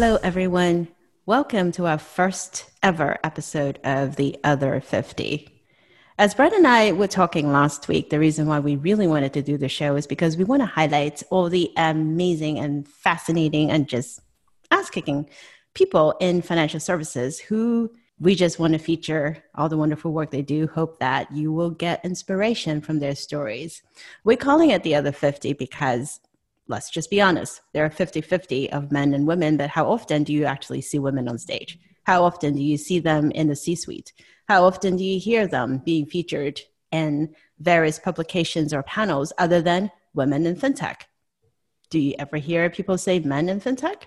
Hello, everyone. Welcome to our first ever episode of The Other 50. As Brad and I were talking last week, the reason why we really wanted to do the show is because we want to highlight all the amazing and fascinating and just ass kicking people in financial services who we just want to feature all the wonderful work they do. Hope that you will get inspiration from their stories. We're calling it the other 50 because let's just be honest, there are 50 50 of men and women, but how often do you actually see women on stage? How often do you see them in the C suite? How often do you hear them being featured in various publications or panels other than women in fintech? Do you ever hear people say men in fintech?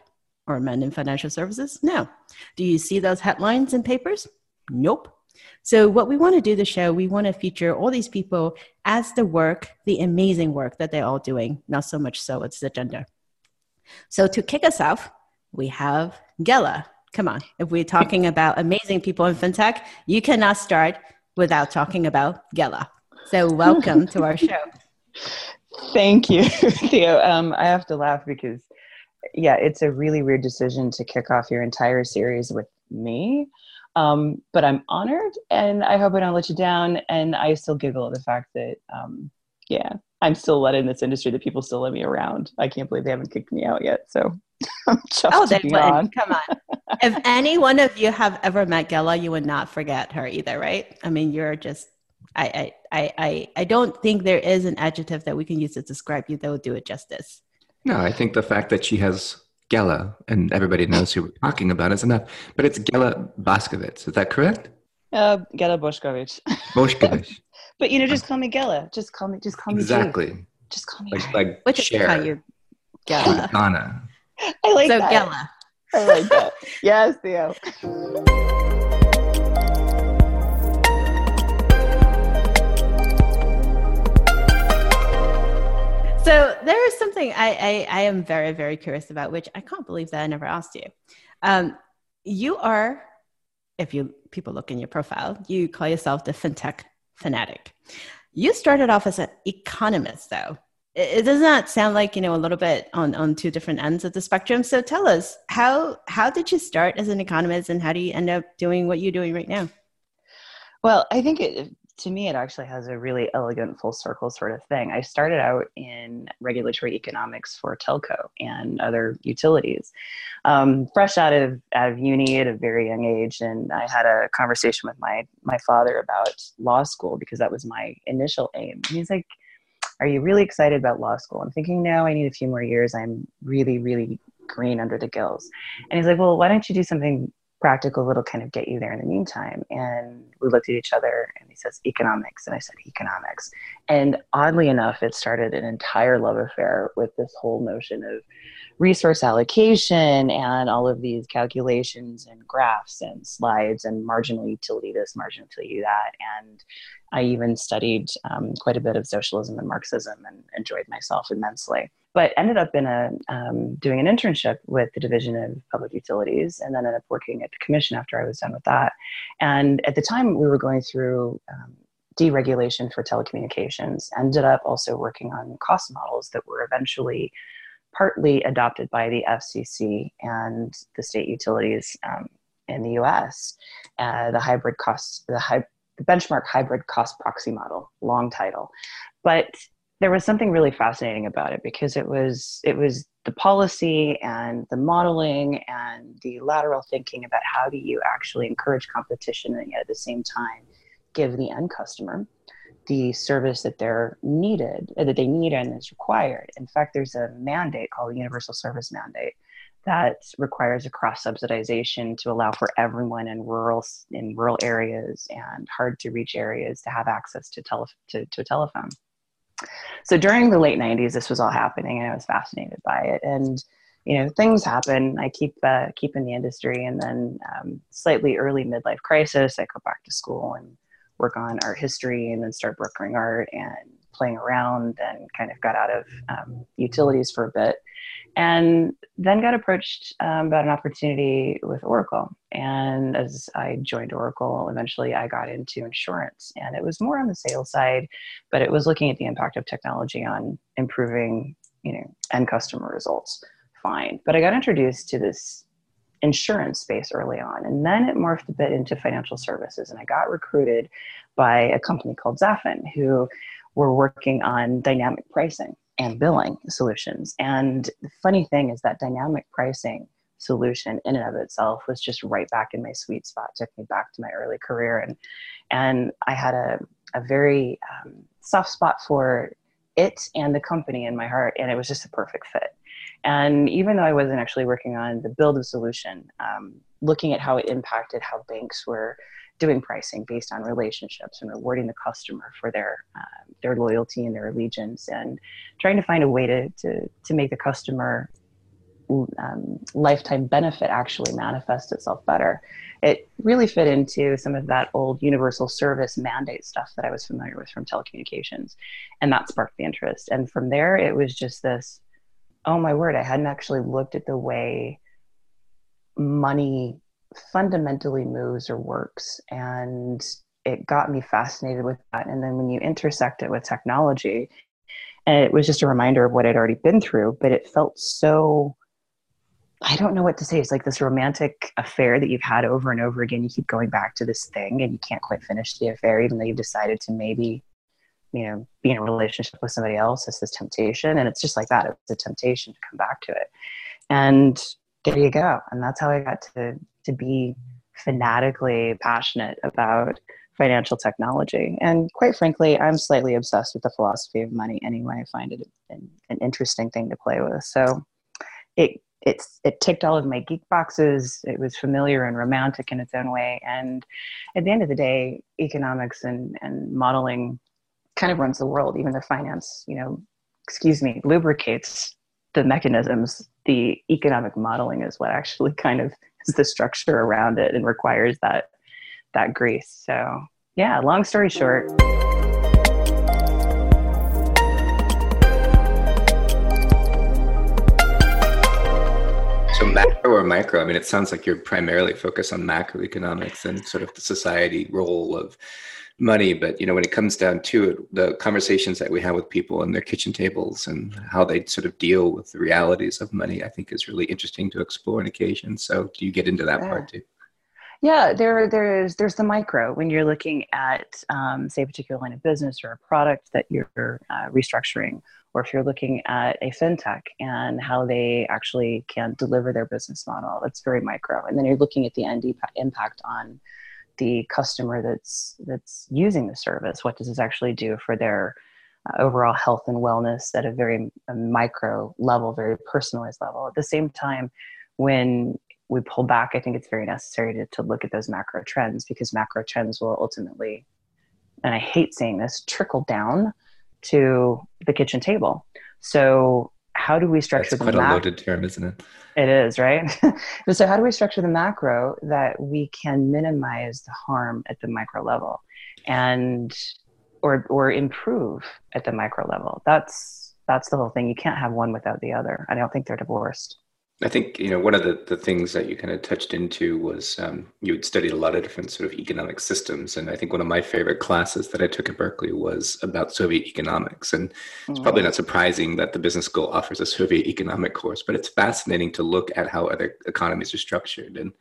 or men in financial services? No. Do you see those headlines in papers? Nope. So, what we want to do the show, we want to feature all these people as the work, the amazing work that they're all doing, not so much so it's the gender. So, to kick us off, we have Ghela. Come on, if we're talking about amazing people in fintech, you cannot start without talking about Ghela. So, welcome to our show. Thank you, Theo. Um, I have to laugh because yeah, it's a really weird decision to kick off your entire series with me. Um, but I'm honored and I hope I don't let you down. And I still giggle at the fact that, um, yeah, I'm still let in this industry that people still let me around. I can't believe they haven't kicked me out yet. So I'm just oh, they would. On. Come on. if any one of you have ever met Ghela, you would not forget her either, right? I mean, you're just, I, I, I, I don't think there is an adjective that we can use to describe you that would do it justice. No, I think the fact that she has Ghela and everybody knows who we're talking about is enough. But it's Ghela Baskovitz. Is that correct? Uh, Ghela Boskovich. Boskovich. but you know, just call me Ghela. Just call me. Just call me. Exactly. Just call me. Like, like Which Cher. call you Ghela. Ghana. I like so that. Ghela. I like that. yes, Theo. So there is something I, I, I, am very, very curious about, which I can't believe that I never asked you. Um, you are, if you people look in your profile, you call yourself the fintech fanatic. You started off as an economist, though. It, it does not sound like you know a little bit on on two different ends of the spectrum. So tell us how how did you start as an economist, and how do you end up doing what you're doing right now? Well, I think it, to me, it actually has a really elegant full circle sort of thing. I started out in regulatory economics for telco and other utilities, um, fresh out of out of uni at a very young age, and I had a conversation with my my father about law school because that was my initial aim. He's like, "Are you really excited about law school?" I'm thinking, "No, I need a few more years. I'm really, really green under the gills." And he's like, "Well, why don't you do something practical that'll kind of get you there in the meantime. And we looked at each other and he says economics. And I said economics. And oddly enough, it started an entire love affair with this whole notion of resource allocation and all of these calculations and graphs and slides and marginal utility this, marginal utility that. And I even studied um, quite a bit of socialism and Marxism and enjoyed myself immensely but ended up in a um, doing an internship with the division of public utilities and then ended up working at the commission after i was done with that. And at the time we were going through um, deregulation for telecommunications ended up also working on cost models that were eventually partly adopted by the fcc and the state utilities um, in the us uh, the hybrid cost the, hy- the benchmark hybrid cost proxy model long title. But there was something really fascinating about it because it was it was the policy and the modeling and the lateral thinking about how do you actually encourage competition and yet at the same time give the end customer the service that they're needed uh, that they need and is required. In fact there's a mandate called the universal service mandate that requires a cross subsidization to allow for everyone in rural in rural areas and hard to reach areas to have access to, tele, to, to a telephone so during the late 90s this was all happening and i was fascinated by it. And you know things happen. I keep uh, keep in the industry and then um, slightly early midlife crisis i go back to school and work on art history and then start brokering art and playing around and kind of got out of um, utilities for a bit and then got approached um, about an opportunity with Oracle. And as I joined Oracle, eventually I got into insurance, and it was more on the sales side, but it was looking at the impact of technology on improving, you know, end customer results. Fine, but I got introduced to this insurance space early on. And then it morphed a bit into financial services. And I got recruited by a company called Zafin, who were working on dynamic pricing and billing solutions. And the funny thing is that dynamic pricing solution in and of itself was just right back in my sweet spot, took me back to my early career. And, and I had a, a very um, soft spot for it and the company in my heart. And it was just a perfect fit. And even though I wasn't actually working on the build of solution, um, looking at how it impacted how banks were doing pricing based on relationships and rewarding the customer for their uh, their loyalty and their allegiance, and trying to find a way to to, to make the customer um, lifetime benefit actually manifest itself better. It really fit into some of that old universal service mandate stuff that I was familiar with from telecommunications, and that sparked the interest. And from there, it was just this oh my word, I hadn't actually looked at the way money fundamentally moves or works. And it got me fascinated with that. And then when you intersect it with technology, and it was just a reminder of what I'd already been through, but it felt so I don't know what to say. It's like this romantic affair that you've had over and over again. You keep going back to this thing and you can't quite finish the affair, even though you've decided to maybe you know be in a relationship with somebody else it's this temptation and it's just like that it's a temptation to come back to it and there you go and that's how i got to to be fanatically passionate about financial technology. And quite frankly i'm slightly obsessed with the philosophy of money anyway. I find it an, an interesting thing to play with. So it it's it ticked all of my geek boxes. It was familiar and romantic in its own way. And at the end of the day economics and and modeling kind of runs the world, even the finance, you know, excuse me, lubricates the mechanisms. The economic modeling is what actually kind of the structure around it and requires that that grease. So yeah, long story short. So macro or micro? I mean, it sounds like you're primarily focused on macroeconomics and sort of the society role of money but you know when it comes down to it the conversations that we have with people and their kitchen tables and how they sort of deal with the realities of money i think is really interesting to explore on occasion. So do you get into that yeah. part too? Yeah there there's there's the micro when you're looking at um, say a particular line of business or a product that you're uh, restructuring or if you're looking at a fintech and how they actually can deliver their business model that's very micro. And then you're looking at the end impact on the customer that's that's using the service what does this actually do for their uh, overall health and wellness at a very a micro level very personalized level at the same time when we pull back i think it's very necessary to, to look at those macro trends because macro trends will ultimately and i hate saying this trickle down to the kitchen table so how do we structure That's the quite a loaded term, isn't it? It is, right? so how do we structure the macro that we can minimize the harm at the micro level and or or improve at the micro level? That's that's the whole thing. You can't have one without the other. I don't think they're divorced. I think you know one of the, the things that you kind of touched into was um, you had studied a lot of different sort of economic systems, and I think one of my favorite classes that I took at Berkeley was about Soviet economics. And it's mm. probably not surprising that the business school offers a Soviet economic course, but it's fascinating to look at how other economies are structured and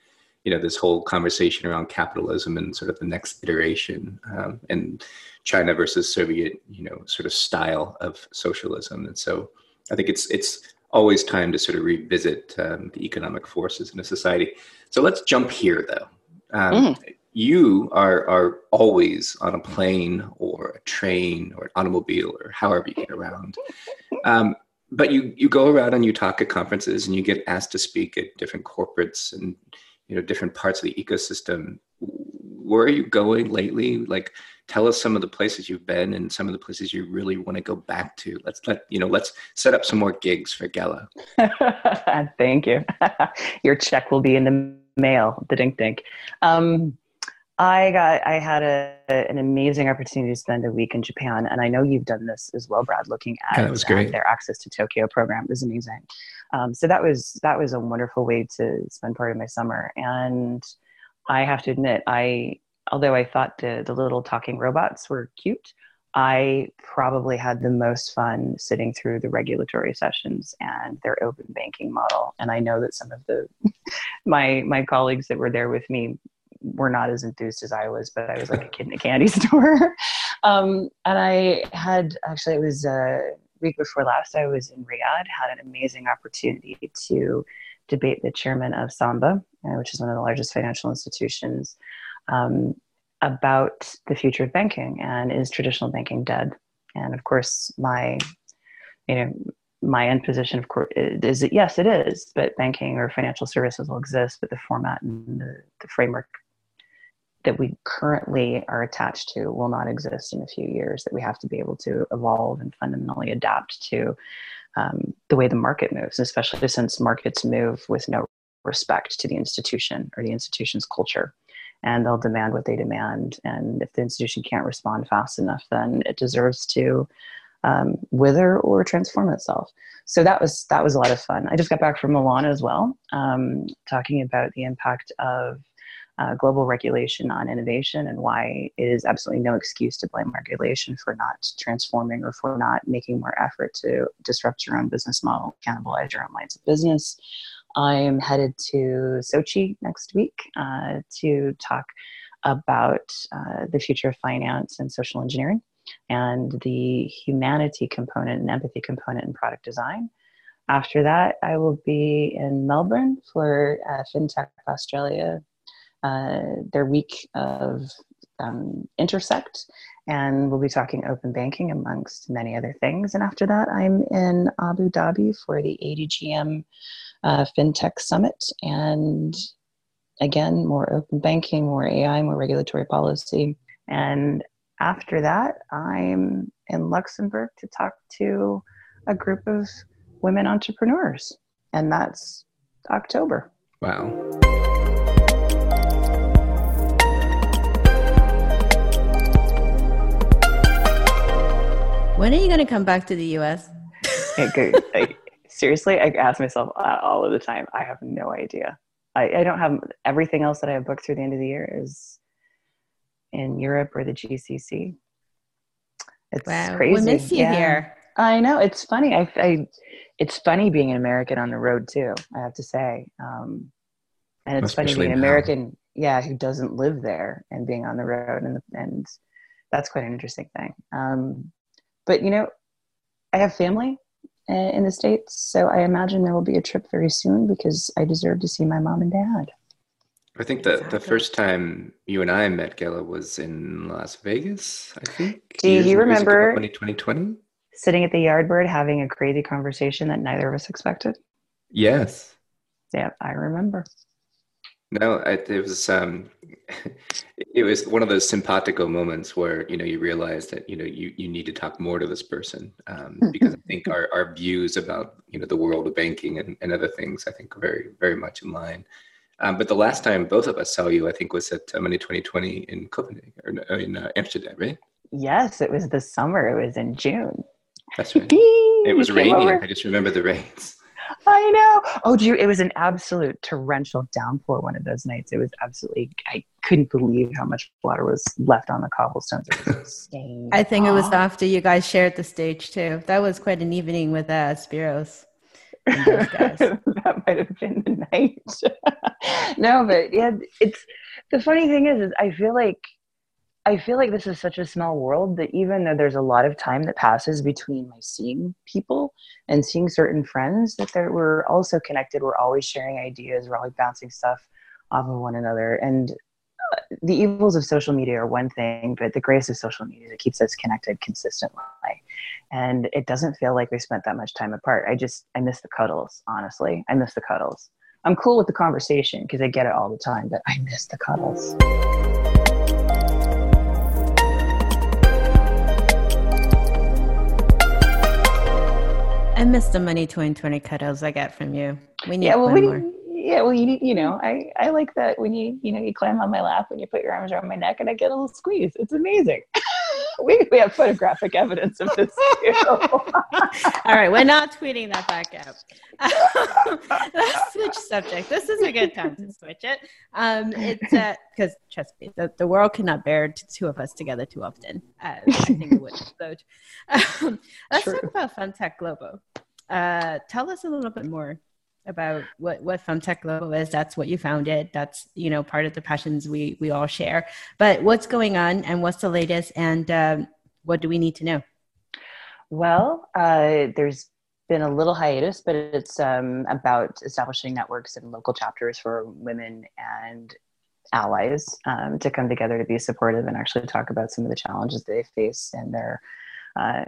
you know this whole conversation around capitalism and sort of the next iteration um, and China versus Soviet you know sort of style of socialism, and so I think it's it's always time to sort of revisit um, the economic forces in a society. So let's jump here, though. Um, mm. You are are always on a plane or a train or an automobile or however you get around. Um, but you you go around and you talk at conferences and you get asked to speak at different corporates and you know different parts of the ecosystem. Where are you going lately? Like tell us some of the places you've been and some of the places you really want to go back to. Let's let you know. Let's set up some more gigs for Ghela. Thank you. Your check will be in the mail. The dink dink. Um, I got. I had a, an amazing opportunity to spend a week in Japan, and I know you've done this as well, Brad. Looking at yeah, was great. Um, their access to Tokyo program was amazing. Um, so that was that was a wonderful way to spend part of my summer, and I have to admit, I although I thought the, the little talking robots were cute, I probably had the most fun sitting through the regulatory sessions and their open banking model. And I know that some of the my my colleagues that were there with me were not as enthused as I was, but I was like a kid in a candy store. um, and I had actually it was a week before last. I was in Riyadh, had an amazing opportunity to debate the chairman of Samba, uh, which is one of the largest financial institutions. Um, about the future of banking and is traditional banking dead? And of course, my, you know, my end position, of course, is that yes, it is, but banking or financial services will exist, but the format and the, the framework that we currently are attached to will not exist in a few years. That we have to be able to evolve and fundamentally adapt to um, the way the market moves, especially since markets move with no respect to the institution or the institution's culture and they'll demand what they demand. And if the institution can't respond fast enough, then it deserves to um, wither or transform itself. So that was that was a lot of fun. I just got back from Milan as well, um, talking about the impact of uh, global regulation on innovation and why it is absolutely no excuse to blame regulation for not transforming or for not making more effort to disrupt your own business model, cannibalize your own lines of business. I'm headed to Sochi next week uh, to talk about uh, the future of finance and social engineering and the humanity component and empathy component in product design. After that, I will be in Melbourne for uh, FinTech Australia, uh, their week of um, Intersekt, and we'll be talking open banking amongst many other things. And after that, I'm in Abu Dhabi for the ADGM uh, FinTech Summit. And again, more open banking, more AI, more regulatory policy. And after that, I'm in Luxembourg to talk to a group of women entrepreneurs. And that's October. Wow. When are you going to come back to the US? seriously, I ask myself all of the time. I have no idea. I, I don't have everything else that I have booked through the end of the year is in Europe or the GCC. It's wow. crazy. We miss you yeah. here. I know. It's funny. I, I, it's funny being an American on the road too. I have to say, um, and it's Especially funny being an American, yeah, who doesn't live there and being on the road, and and that's quite an interesting thing. Um, but you know, I have family Uh, in the States. So I imagine there will be a trip very soon because I deserve to see my mom and dad. I think the, exactly. the first time you and I met Ghela was in Las Vegas, I think. Do you remember 2020? Sitting at the Yardbird having a crazy conversation that neither of us expected? Yes. Yeah, I remember. No, it, it was um, it was one of those simpatico moments where you know you realize that you know you you need to talk more to this person um, because I think our our views about you know the world of banking and, and other things I think are very very much in line. Um, but the last time both of us saw you, I think, was at uh, Money 2020 in Copenhagen or in uh, Amsterdam, right? Yes, it was the summer. It was in June. That's right. it was raining. I just remember the rains. I know. Oh, do you? It was an absolute torrential downpour one of those nights. It was absolutely. I couldn't believe how much water was left on the cobblestones. I think it was after you guys shared the stage too. That was quite an evening with uh, Spiros. that might have been the night. no, but yeah, it's the funny thing is, is I feel like I feel like this is such a small world that even though there's a lot of time that passes between my seeing people and seeing certain friends, that there, we're also connected. We're always sharing ideas. We're always bouncing stuff off of one another. And uh, the evils of social media are one thing, but the grace of social media that keeps us connected consistently. And it doesn't feel like we spent that much time apart. I just I miss the cuddles. Honestly, I miss the cuddles. I'm cool with the conversation because I get it all the time, but I miss the cuddles. I miss the money 2020 cuddles I get from you. We need yeah, well, we, more. Yeah, well, you need, you know, I, I like that when you, you know, you climb on my lap and you put your arms around my neck and I get a little squeeze. It's amazing. we, we have photographic evidence of this too. All right, we're not tweeting that back out. Let's switch subject. This is a good time to switch it. Um, it's because uh, trust me, the, the world cannot bear two of us together too often. Uh, I think it would explode. Um, let's True. talk about FemTech Global. Uh, tell us a little bit more about what what Femtech Global is. That's what you founded. That's you know part of the passions we we all share. But what's going on and what's the latest and um, what do we need to know? Well, uh, there's been a little hiatus, but it's um, about establishing networks and local chapters for women and allies um, to come together to be supportive and actually talk about some of the challenges they face in their uh,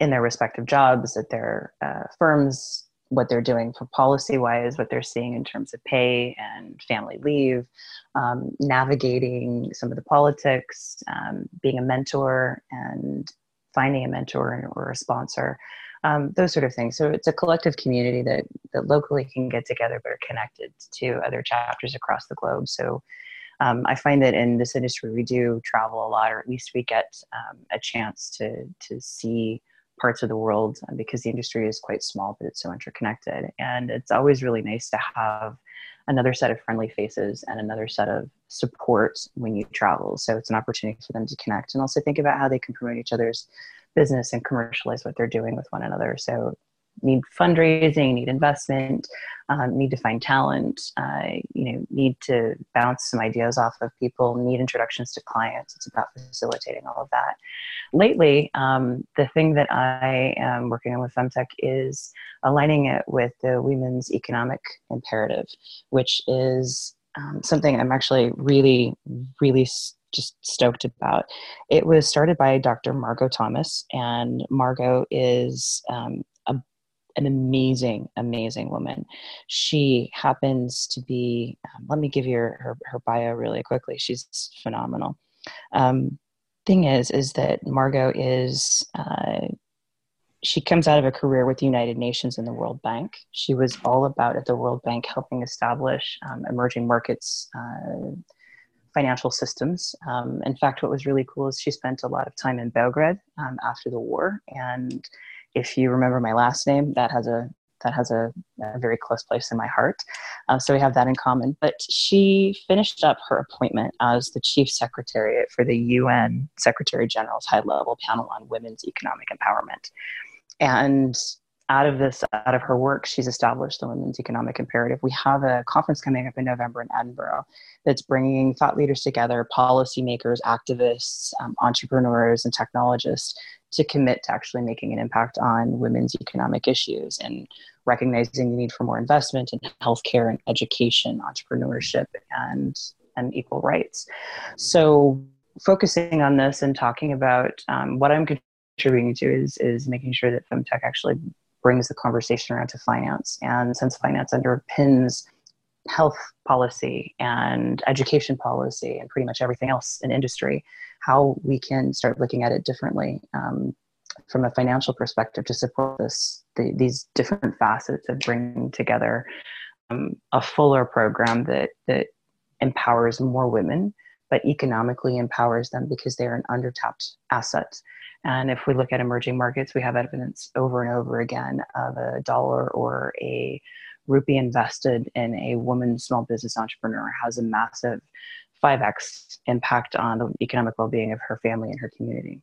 in their respective jobs at their uh, firms what they're doing for policy wise, what they're seeing in terms of pay and family leave, um, navigating some of the politics, um, being a mentor and finding a mentor or a sponsor, um, those sort of things. So it's a collective community that, that locally can get together but are connected to other chapters across the globe. So um, I find that in this industry we do travel a lot, or at least we get um, a chance to to see parts of the world uh, because the industry is quite small, but it's so interconnected. And it's always really nice to have another set of friendly faces and another set of support when you travel. So it's an opportunity for them to connect and also think about how they can promote each other's business and commercialize what they're doing with one another. So need fundraising, need investment, um, need to find talent, uh, you know, need to bounce some ideas off of people, need introductions to clients. It's about facilitating all of that. Lately, um, the thing that I am working on with Femtech is aligning it with the Women's Economic Imperative, which is um, something I'm actually really, really just stoked about. It was started by Dr. Margo Thomas, and Margo is um, an amazing, amazing woman. She happens to be, um, let me give you her, her, her, bio really quickly. She's phenomenal. Um, thing is, is that Margo is, uh, she comes out of a career with the United Nations and the World Bank. She was all about at the World Bank helping establish um, emerging markets. Uh, financial systems. Um, in fact, what was really cool is she spent a lot of time in Belgrade um, after the war and if you remember my last name, that has a that has a, a very close place in my heart. Uh, so we have that in common. But she finished up her appointment as the chief secretariat for the UN Secretary General's high level panel on women's economic empowerment. And out of this, out of her work, she's established the Women's Economic Imperative. We have a conference coming up in November in Edinburgh that's bringing thought leaders together, policymakers, activists, um, entrepreneurs, and technologists to commit to actually making an impact on women's economic issues and recognizing the need for more investment in healthcare and education, entrepreneurship, and and equal rights. So focusing on this and talking about um, what I'm contributing to is is making sure that femtech actually brings the conversation around to finance. And since finance underpins health policy and education policy and pretty much everything else in industry, how we can start looking at it differently um, from a financial perspective to support this the, these different facets of bringing together um, a fuller program that that empowers more women but economically empowers them because they're an undertapped asset. And if we look at emerging markets we have evidence over and over again of a dollar or a rupee invested in a woman small business entrepreneur has a massive 5x impact on the economic well-being of her family and her community.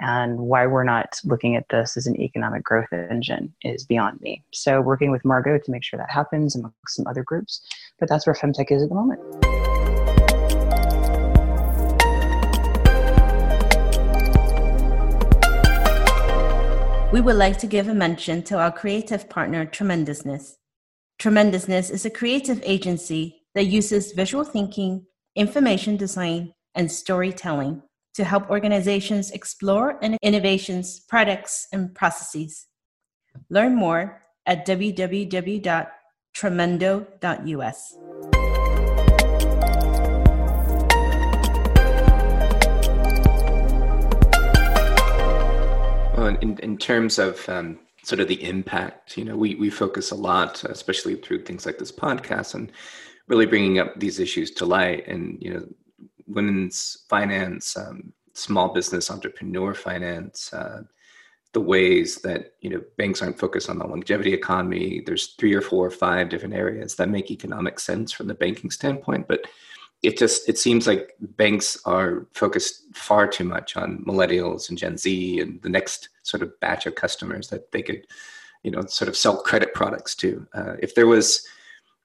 And why we're not looking at this as an economic growth engine is beyond me. So working with margo to make sure that happens among some other groups but that's where femtech is at the moment. We would like to give a mention to our creative partner tremendousness. Tremendousness is a creative agency that uses visual thinking information design, and storytelling to help organizations explore innovations, products, and processes. Learn more at www.tremendo.us. Well, in, in terms of um, sort of the impact, you know, we, we focus a lot, especially through things like this podcast, and really bringing up these issues to light and you know women's finance um, small business entrepreneur finance, uh, the ways that you know banks aren't focused on the longevity economy. There's three or four or five different areas that make economic sense from the banking standpoint, but it just it seems like banks are focused far too much on millennials and Gen Z and the next sort of batch of customers that they could, you know, sort of sell credit products to. Uh, if there was,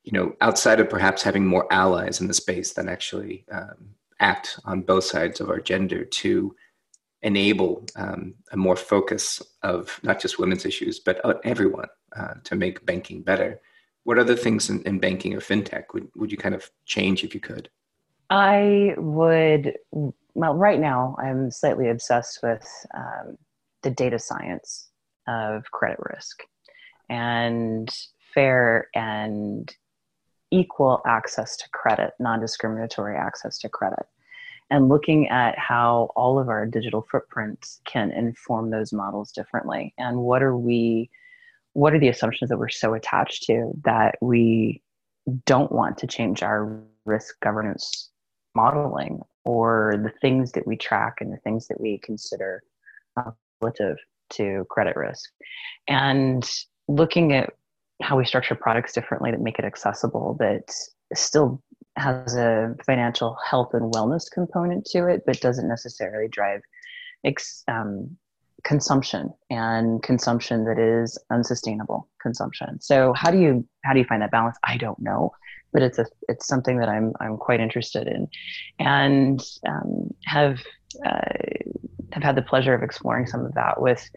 you know, outside of perhaps having more allies in the space that actually um, act on both sides of our gender to enable um, a more focus of not just women's issues but everyone uh, to make banking better. What other things in, in banking or fintech would, would you kind of change if you could? I would, well, right now I'm slightly obsessed with um, the data science of credit risk and fair and equal access to credit, non discriminatory access to credit, and looking at how all of our digital footprints can inform those models differently. And what are we, what are the assumptions that we're so attached to that we don't want to change our risk governance modeling or the things that we track and the things that we consider uh, relative to credit risk. And looking at how we structure products differently that make it accessible, that still has a financial health and wellness component to it, but doesn't necessarily drive ex, um, consumption and consumption that is unsustainable consumption. So how do you how do you find that balance? I don't know but it's a it's something that I'm I'm quite interested in, and um, have uh, have had the pleasure of exploring some of that with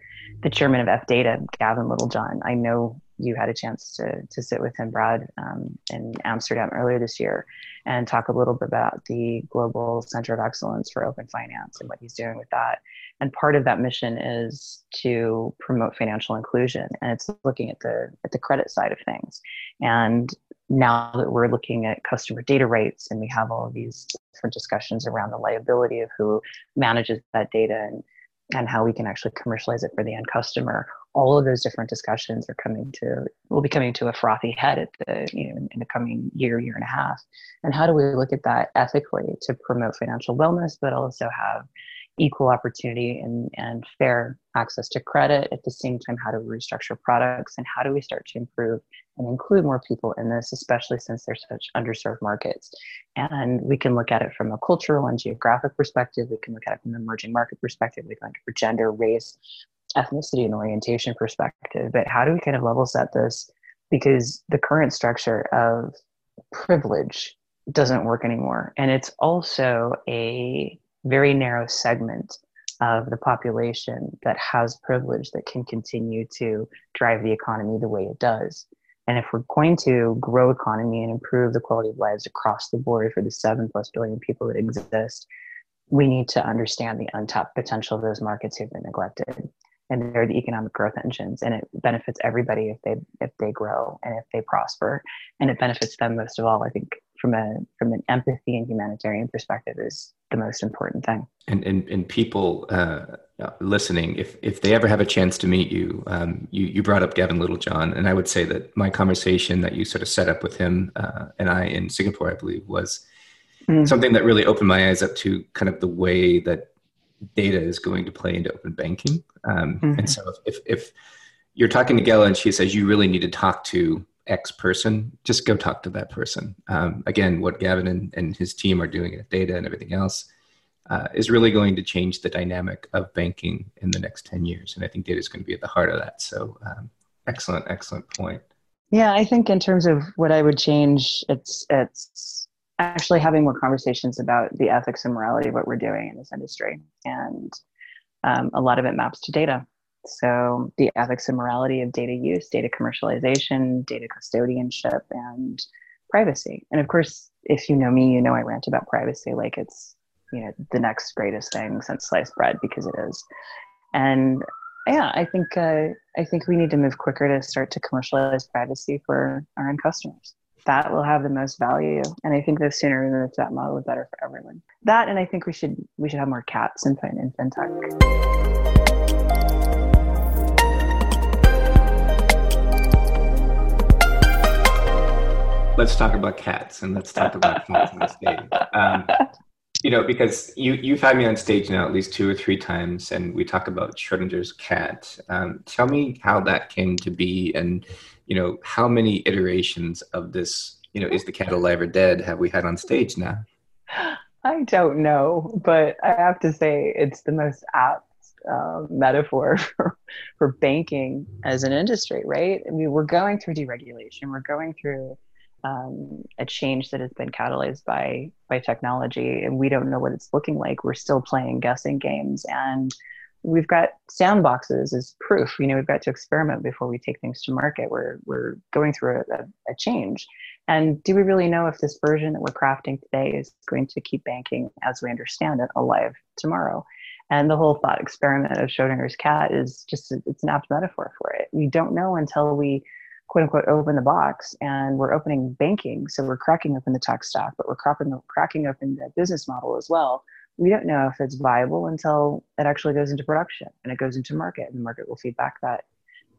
the chairman of FDATA, Gavin Littlejohn. I know you had a chance to to sit with him, Brad, um, in Amsterdam earlier this year, and talk a little bit about the Global Center of Excellence for Open Finance and what he's doing with that. And part of that mission is to promote financial inclusion, and it's looking at the at the credit side of things. And now that we're looking at customer data rights and we have all of these different discussions around the liability of who manages that data and, and how we can actually commercialize it for the end customer. All of those different discussions are coming to will be coming to a frothy head at the you know in the coming year year and a half. And how do we look at that ethically to promote financial wellness but also have equal opportunity and, and fair access to credit? At the same time how do we restructure products and how do we start to improve and include more people in this especially since they're such underserved markets. And we can look at it from a cultural and geographic perspective. We can look at it from an emerging market perspective. We can look at gender race ethnicity and orientation perspective. But how do we kind of level set this? Because the current structure of privilege doesn't work anymore. And it's also a very narrow segment of the population that has privilege that can continue to drive the economy the way it does. And if we're going to grow economy and improve the quality of lives across the board for the seven plus billion people that exist, we need to understand the untapped potential of those markets who've been neglected. And they're the economic growth engines, and it benefits everybody if they if they grow and if they prosper, and it benefits them most of all. I think from a from an empathy and humanitarian perspective is the most important thing. And and, and people uh, listening, if if they ever have a chance to meet you, um, you you brought up Gavin Littlejohn, and I would say that my conversation that you sort of set up with him uh, and I in Singapore, I believe, was mm-hmm. something that really opened my eyes up to kind of the way that data is going to play into open banking. Um, mm-hmm. And so if, if you're talking to Ghela and she says you really need to talk to X person, just go talk to that person. Um, again, what Gavin and, and, his team are doing at data and everything else uh, is really going to change the dynamic of banking in the next 10 years. And I think data is going to be at the heart of that. So, um, excellent, excellent point. Yeah, I think in terms of what I would change, it's it's actually having more conversations about the ethics and morality of what we're doing in this industry, and um, a lot of it maps to data. So, the ethics and morality of data use, data commercialization, data custodianship, and privacy. And of course, if you know me, you know I rant about privacy like it's you know the next greatest thing since sliced bread because it is. And yeah, I think uh, I think we need to move quicker to start to commercialize privacy for our end customers. That will have the most value, and I think the sooner we move to that model, the better for everyone. That, and I think we should we should have more cats in, in fintech. let's talk about cats and let's talk about cats the stage. Um, you know, because you you've had me on stage now at least two or three times, and we talk about Schrodinger's cat. Um, tell me how that came to be, and you know, how many iterations of this, you know, is the cat alive or dead have we had on stage now? I don't know, but I have to say it's the most apt uh, metaphor for, for banking as an industry, right? I mean, we're going through deregulation, we're going through um, a change that has been catalyzed by by technology, and we don't know what it's looking like. We're still playing guessing games, and we've got sandboxes as proof. You know, we've got to experiment before we take things to market. We're we're going through a, a change, and do we really know if this version that we're crafting today is going to keep banking as we understand it alive tomorrow? And the whole thought experiment of Schrodinger's cat is just it's an apt metaphor for it. We don't know until we quote unquote open the box and we're opening banking. So we're cracking open the tech stack, but we're cracking, cracking open the business model as well. We don't know if it's viable until it actually goes into production and it goes into market and the market will feed back that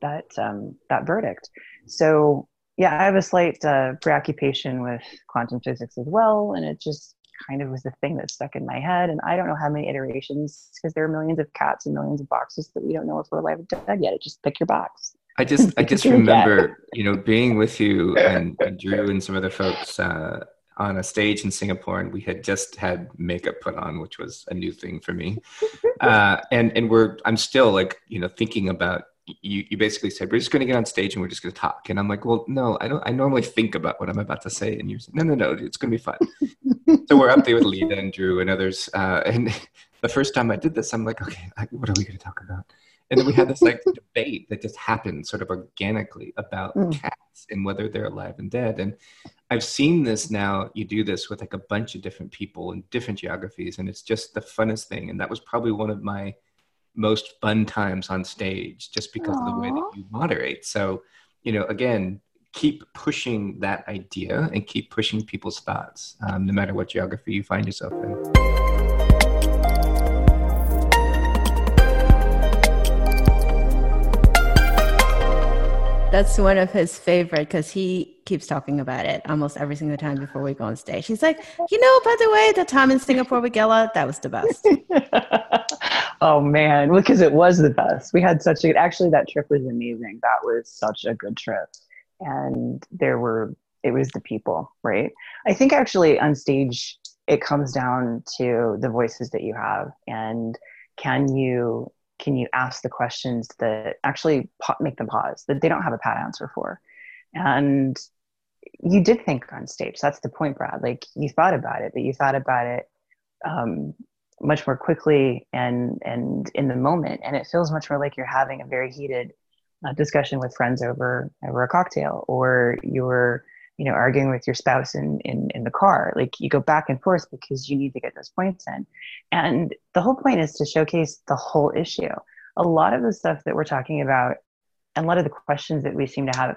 that um, that verdict. So yeah, I have a slight uh, preoccupation with quantum physics as well, and it just kind of was the thing that stuck in my head. And I don't know how many iterations because there are millions of cats and millions of boxes that we don't know if we're alive or dead yet. It just pick your box. I just I just remember you know being with you and, and Drew and some other folks uh, on a stage in Singapore, and we had just had makeup put on, which was a new thing for me. Uh, and and we're I'm still like you know thinking about you, you basically said we're just going to get on stage and we're just going to talk. And i'm like well no i don't i normally think about what i'm about to say. And you're saying no no no it's going to be fun so we're up there with lita and drew and others uh, and the first time i did this i'm like okay what are we going to talk about and then we had this like debate that just happened sort of organically about mm. cats and whether they're alive and dead and i've seen this now you do this with like a bunch of different people in different geographies and it's just the funnest thing and that was probably one of my most fun times on stage just because Aww. of the way that you moderate. So, you know, again, keep pushing that idea and keep pushing people's thoughts, um, no matter what geography you find yourself in. That's one of his favorite because he keeps talking about it almost every single time before we go on stage. He's like, you know, by the way, the time in Singapore with Ghela, that was the best. oh man, because it was the best. We had such a actually that trip was amazing. That was such a good trip. And there were it was the people, right? I think actually on stage it comes down to the voices that you have and can you can you ask the questions that actually make them pause that they don't have a pat answer for? And you did think on stage. That's the point brad. Like you thought about it but you thought about it um, much more quickly and and in the moment. And it feels much more like you're having a very heated uh, discussion with friends over over a cocktail or you're you know arguing with your spouse in, in in the car like you go back and forth because you need to get those points in and the whole point is to showcase the whole issue a lot of the stuff that we're talking about and a lot of the questions that we seem to have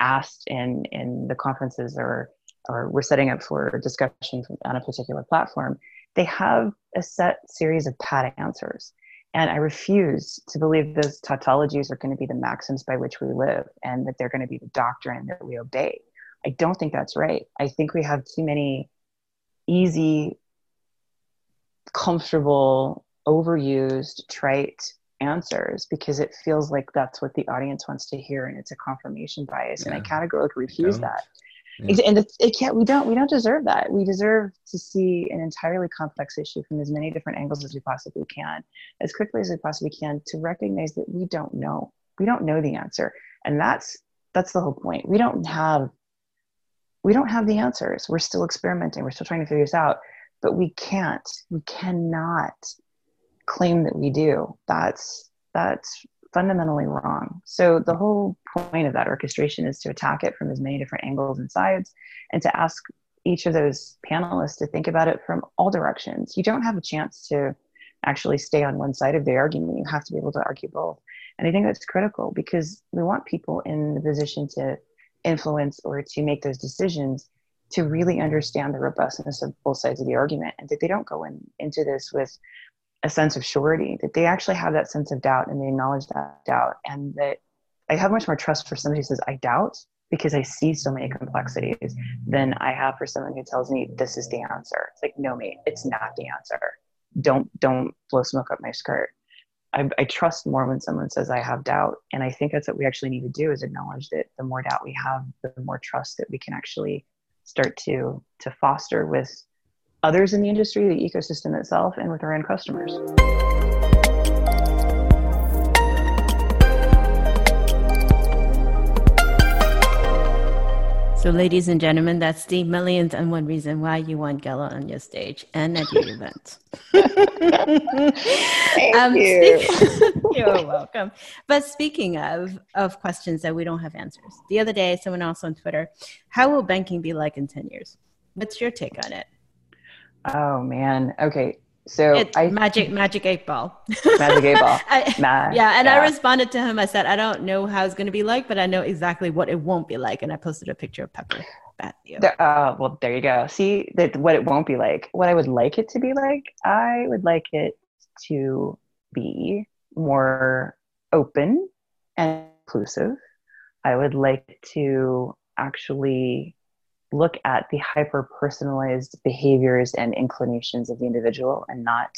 asked in in the conferences or or we're setting up for discussion on a particular platform they have a set series of pat answers. And I refuse to believe those tautologies are going to be the maxims by which we live and that they're going to be the doctrine that we obey. I don't think that's right. I think we have too many easy, comfortable, overused, trite answers because it feels like that's what the audience wants to hear and it's a confirmation bias. Yeah. And I categorically refuse that yeah. and it, it can't we don't we don't deserve that we deserve to see an entirely complex issue from as many different angles as we possibly can as quickly as we possibly can to recognize that we don't know we don't know the answer and that's that's the whole point we don't have we don't have the answers we're still experimenting we're still trying to figure this out but we can't we cannot claim that we do that's that's fundamentally wrong. So the whole point of that orchestration is to attack it from as many different angles and sides and to ask each of those panelists to think about it from all directions. You don't have a chance to actually stay on one side of the argument. You have to be able to argue both. And I think that's critical because we want people in the position to influence or to make those decisions to really understand the robustness of both sides of the argument and that they don't go in, into this with a sense of surety, that they actually have that sense of doubt and they acknowledge that doubt. And that I have much more trust for somebody who says, I doubt, because I see so many complexities than I have for someone who tells me this is the answer. It's like, no, mate, it's not the answer. Don't don't blow smoke up my skirt. I, I trust more when someone says I have doubt, and I think that's what we actually need to do is acknowledge that the more doubt we have, the more trust that we can actually start to to foster with others in the industry, the ecosystem itself, and with our end customers. So, ladies and gentlemen, that's the millionth and one reason why you want Ghela on your stage and at your event. Thank um, you. you're welcome. But speaking of of questions that we don't have answers, the other day someone asked on Twitter, "How will banking be like in ten years?" What's your take on it? Oh man. Okay. So it's I magic magic eight ball. magic eight ball. I, yeah, and yeah. I responded to him. I said, I don't know how it's going to be like, but I know exactly what it won't be like, and I posted a picture of Pepper. Uh, well, there you go. See that what it won't be like. What I would like it to be like. I would like it to be more open and inclusive. I would like to actually look at the hyper personalized behaviors and inclinations of the individual and not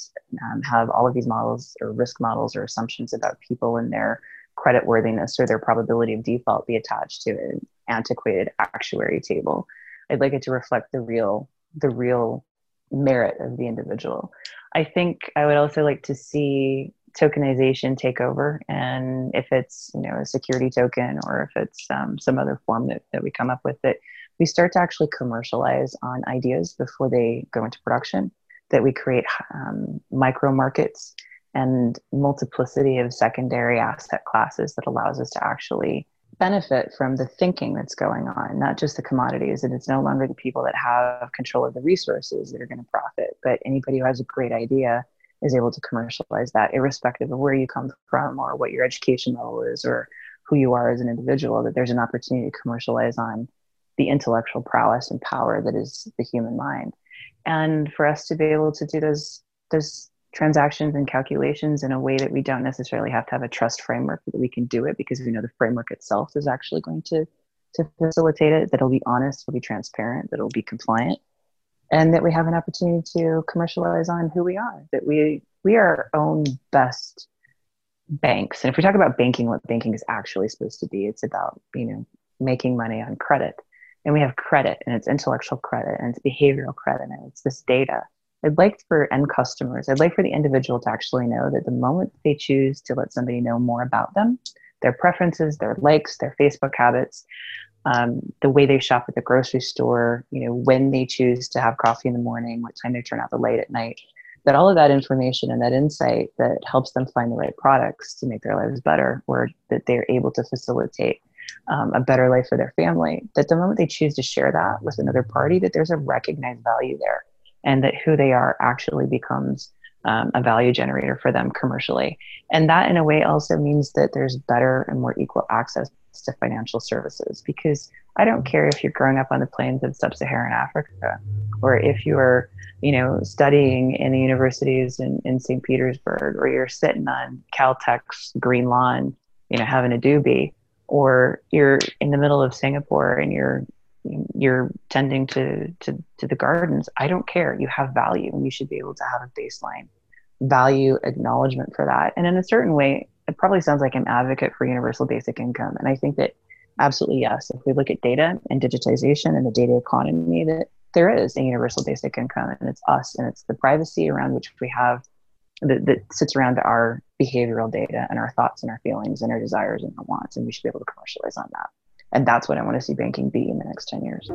um, have all of these models or risk models or assumptions about people and their credit worthiness or their probability of default be attached to an antiquated actuary table. I'd like it to reflect the real the real merit of the individual. I think i would also like to see tokenization take over and if it's you know a security token or if it's um, some other form that, that we come up with that we start to actually commercialize on ideas before they go into production, that we create um, micro markets and multiplicity of secondary asset classes that allows us to actually benefit from the thinking that's going on, not just the commodities. And it's no longer the people that have control of the resources that are going to profit, but anybody who has a great idea is able to commercialize that, irrespective of where you come from or what your education level is or who you are as an individual, that there's an opportunity to commercialize on the intellectual prowess and power that is the human mind. And for us to be able to do those those transactions and calculations in a way that we don't necessarily have to have a trust framework that we can do it because we know the framework itself is actually going to to facilitate it that it'll be honest it'll be transparent that it'll be compliant and that we have an opportunity to commercialize on who we are that we we are our own best banks. And if we talk about banking what banking is actually supposed to be it's about you know making money on credit and we have credit and it's intellectual credit and it's behavioral credit and it's this data. I'd like for end customers i'd like for the individual to actually know that the moment they choose to let somebody know more about them their preferences their likes their facebook habits um, the way they shop at the grocery store you know when they choose to have coffee in the morning what time they turn out the light at night that all of that information and that insight that helps them find the right products to make their lives better or that they're able to facilitate um, a better life for their family that the moment they choose to share that with another party that there's a recognized value there and that who they are actually becomes um, a value generator for them commercially. And that in a way also means that there's better and more equal access to financial services because i don't care if you're growing up on the plains of sub-saharan africa or if you're you know studying in the universities in, in st petersburg or you're sitting on caltech's green lawn you know having a doobie or you're in the middle of Singapore and you're you're tending to, to to the gardens i don't care. You have value and you should be able to have a baseline value acknowledgement for that. And in a certain way it probably sounds like an advocate for universal basic income. And i think that absolutely yes. If we look at data and digitization and the data economy that there is a universal basic income and it's us and it's the privacy around which we have that, that sits around our behavioral data and our thoughts and our feelings and our desires and our wants and we should be able to commercialize on that and that's what i want to see banking be in the next 10 years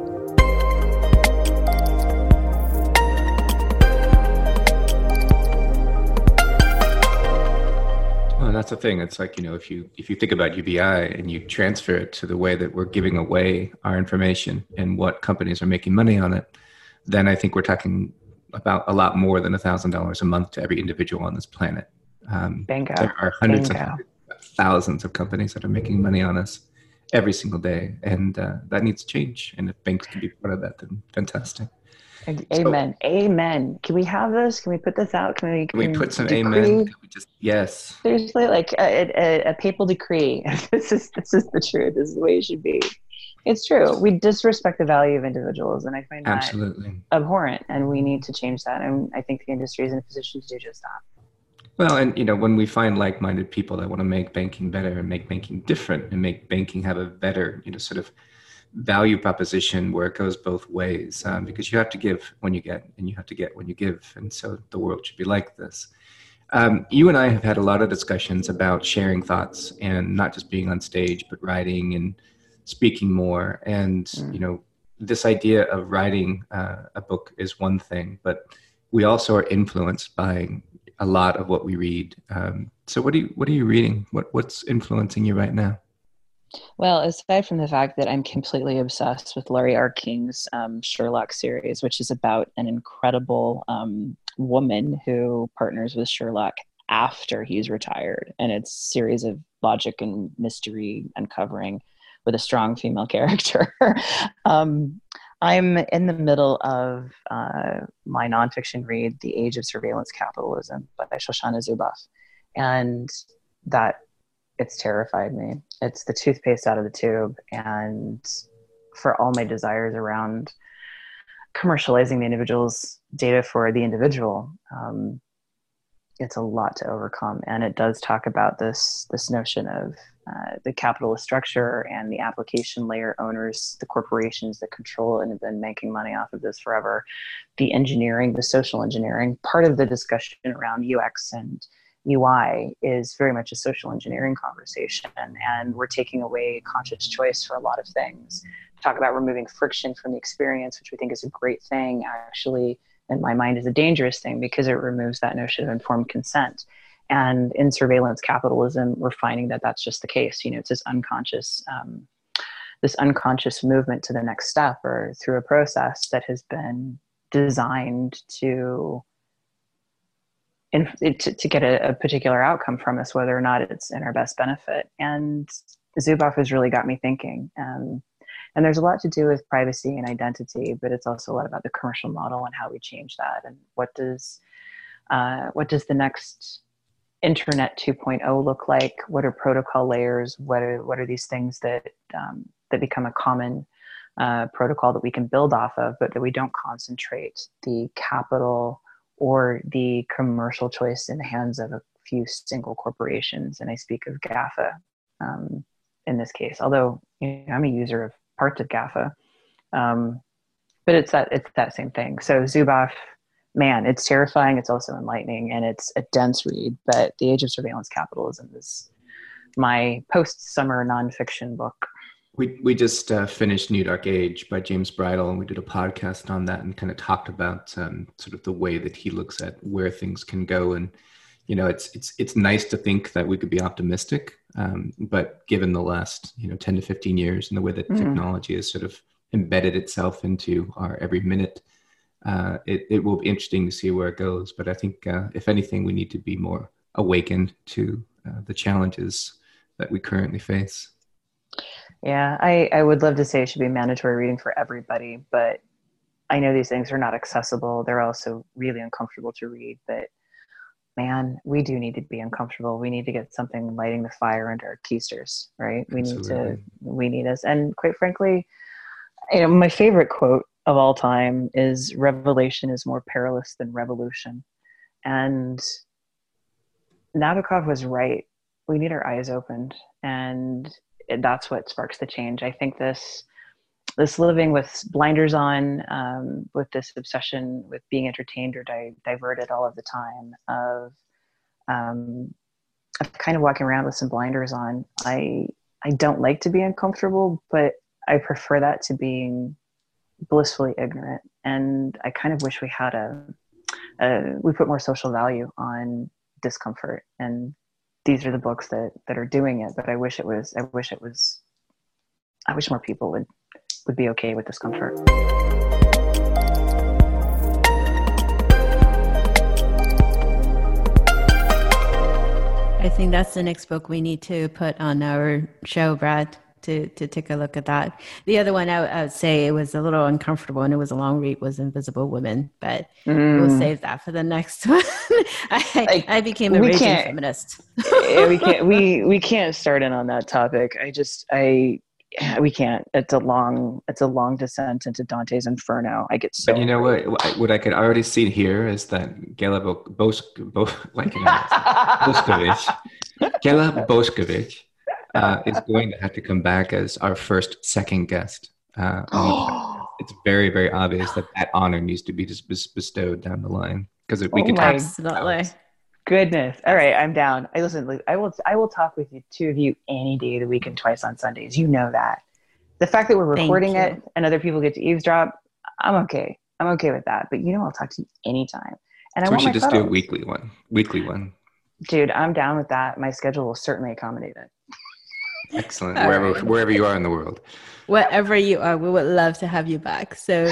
well, that's the thing. It's like you know, if you if you think about UBI and you transfer it to the way that we're giving away our information and what companies are making money on it, then I think we're talking about a lot more than a thousand dollars a month to every individual on this planet. Um, Bingo. There are hundreds Bingo. of thousands of companies that are making money on us every single day, and uh, that needs to change. And if banks can be part of that, then fantastic. Amen. So, amen. Can we have this? Can we put this out? Can we? Can, can we put some decree? amen? Can we just yes. There's like a, a, a papal decree. this is this is the truth. This is the way it should be. It's true. We disrespect the value of individuals, and I find that absolutely abhorrent. And we need to change that. And I think the industry is in a position to do just that. Well, and you know, when we find like-minded people that want to make banking better and make banking different and make banking have a better, you know, sort of value proposition where it goes both ways, um, because you have to give when you get, and you have to get when you give, and so the world should be like this. Um, you and I have had a lot of discussions about sharing thoughts and not just being on stage, but writing and speaking more. And mm. you know, this idea of writing uh, a book is one thing, but we also are influenced by a lot of what we read. Um, so what do you what are you reading? What what's influencing you right now? Well, aside from the fact that I'm completely obsessed with Laurie R. King's um, Sherlock series, which is about an incredible um, woman who partners with Sherlock after he's retired, and it's a series of logic and mystery uncovering with a strong female character. um, I'm in the middle of uh, my nonfiction read, The Age of Surveillance Capitalism by Shoshana Zuboff. And that, it's terrified me. It's the toothpaste out of the tube. And for all my desires around commercializing the individual's data for the individual, um, it's a lot to overcome. And it does talk about this, this notion of uh, the capitalist structure and the application layer owners, the corporations that control and have been making money off of this forever, the engineering, the social engineering. Part of the discussion around UX and UI is very much a social engineering conversation, and we're taking away conscious choice for a lot of things. Talk about removing friction from the experience, which we think is a great thing, actually, in my mind, is a dangerous thing because it removes that notion of informed consent. And in surveillance capitalism we're finding that that's just the case. You know it's this unconscious um, this unconscious movement to the next step or through a process that has been designed to in, to, to get a, a, particular outcome from us whether or not it's in our best benefit. And zuboff has really got me thinking. Um, and there's a lot to do with privacy and identity but it's also a lot about the commercial model and how we change that. And what does uh, what does the next internet 2.0 look like? What are protocol layers? What are what are these things that um, that become a common uh, protocol that we can build off of but that we don't concentrate the capital or the commercial choice in the hands of a few single corporations? And i speak of gafa um, in this case although you know, i'm a user of parts of gafa um, but it's that it's that same thing so zuboff man, it's terrifying. It's also enlightening, and it's a dense read. But The Age of Surveillance Capitalism is my post-summer nonfiction book. We we just uh, finished New Dark Age by James Bridle, and we did a podcast on that and kind of talked about um, sort of the way that he looks at where things can go. And you know, it's it's it's nice to think that we could be optimistic, um, but given the last you know ten to fifteen years and the way that mm. technology has sort of embedded itself into our every minute, uh, it, it will be interesting to see where it goes. But I think, uh, if anything, we need to be more awakened to uh, the challenges that we currently face. Yeah, I, I would love to say it should be mandatory reading for everybody, but I know these things are not accessible. They're also really uncomfortable to read. But man, we do need to be uncomfortable. We need to get something lighting the fire under our keisters, right? We Absolutely. need to, we need us. And quite frankly, you know, my favorite quote of all time is revelation is more perilous than revolution. And Nabokov was right. We need our eyes opened, and that's what sparks the change. I think this this living with blinders on, um, with this obsession with being entertained or di- diverted all of the time, of um, of kind of walking around with some blinders on. I I don't like to be uncomfortable, but I prefer that to being blissfully ignorant. And I kind of wish we had a, a we put more social value on discomfort. And these are the books that that are doing it. But I wish it was. I wish it was. I wish more people would would be okay with discomfort. I think that's the next book we need to put on our show, Brad to to take a look at that. The other one I, I, would say it was a little uncomfortable and it was a long read was Invisible Women, but mm. we'll save that for the next one. I, like, I became a raging feminist. we can't we we can't start in on that topic. I just I we can't. It's a long, it's a long descent into Dante's Inferno. I get so. But you know what? What I could already see here is that Ghela Bos, Bos, like you know, Boskovich, Ghela Boskovich, uh, is going to have to come back as our first second guest. Uh, it's very, very obvious that that honor needs to be just bestowed down the line because we oh could absolutely. Goodness. All right, I'm down. I listen. I will. I will talk with you, two of you, any day of the week and twice on Sundays. You know that. The fact that we're recording it and other people get to eavesdrop, I'm okay. I'm okay with that. But you know, I'll talk to you anytime. And so I we should just photos. do a weekly one. Weekly one. Dude, I'm down with that. My schedule will certainly accommodate it. Excellent. wherever right. wherever you are in the world. Wherever you are, we would love to have you back. So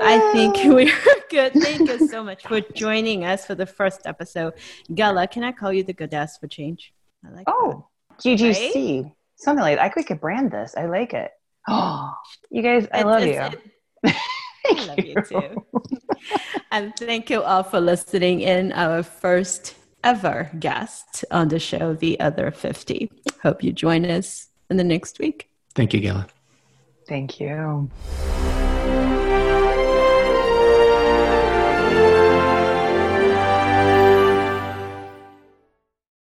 I think ah. we're good. Thank you so much for joining us for the first episode. Ghela, can I call you the goddess for change? I like Oh, that. GGC. Right? Something like that. I could brand this. I like it. Oh, you guys, I love you. I love you too. and thank you all for listening in our first ever guest on the show, The Other 50. Hope you join us in the next week. Thank you, Ghela. Thank you.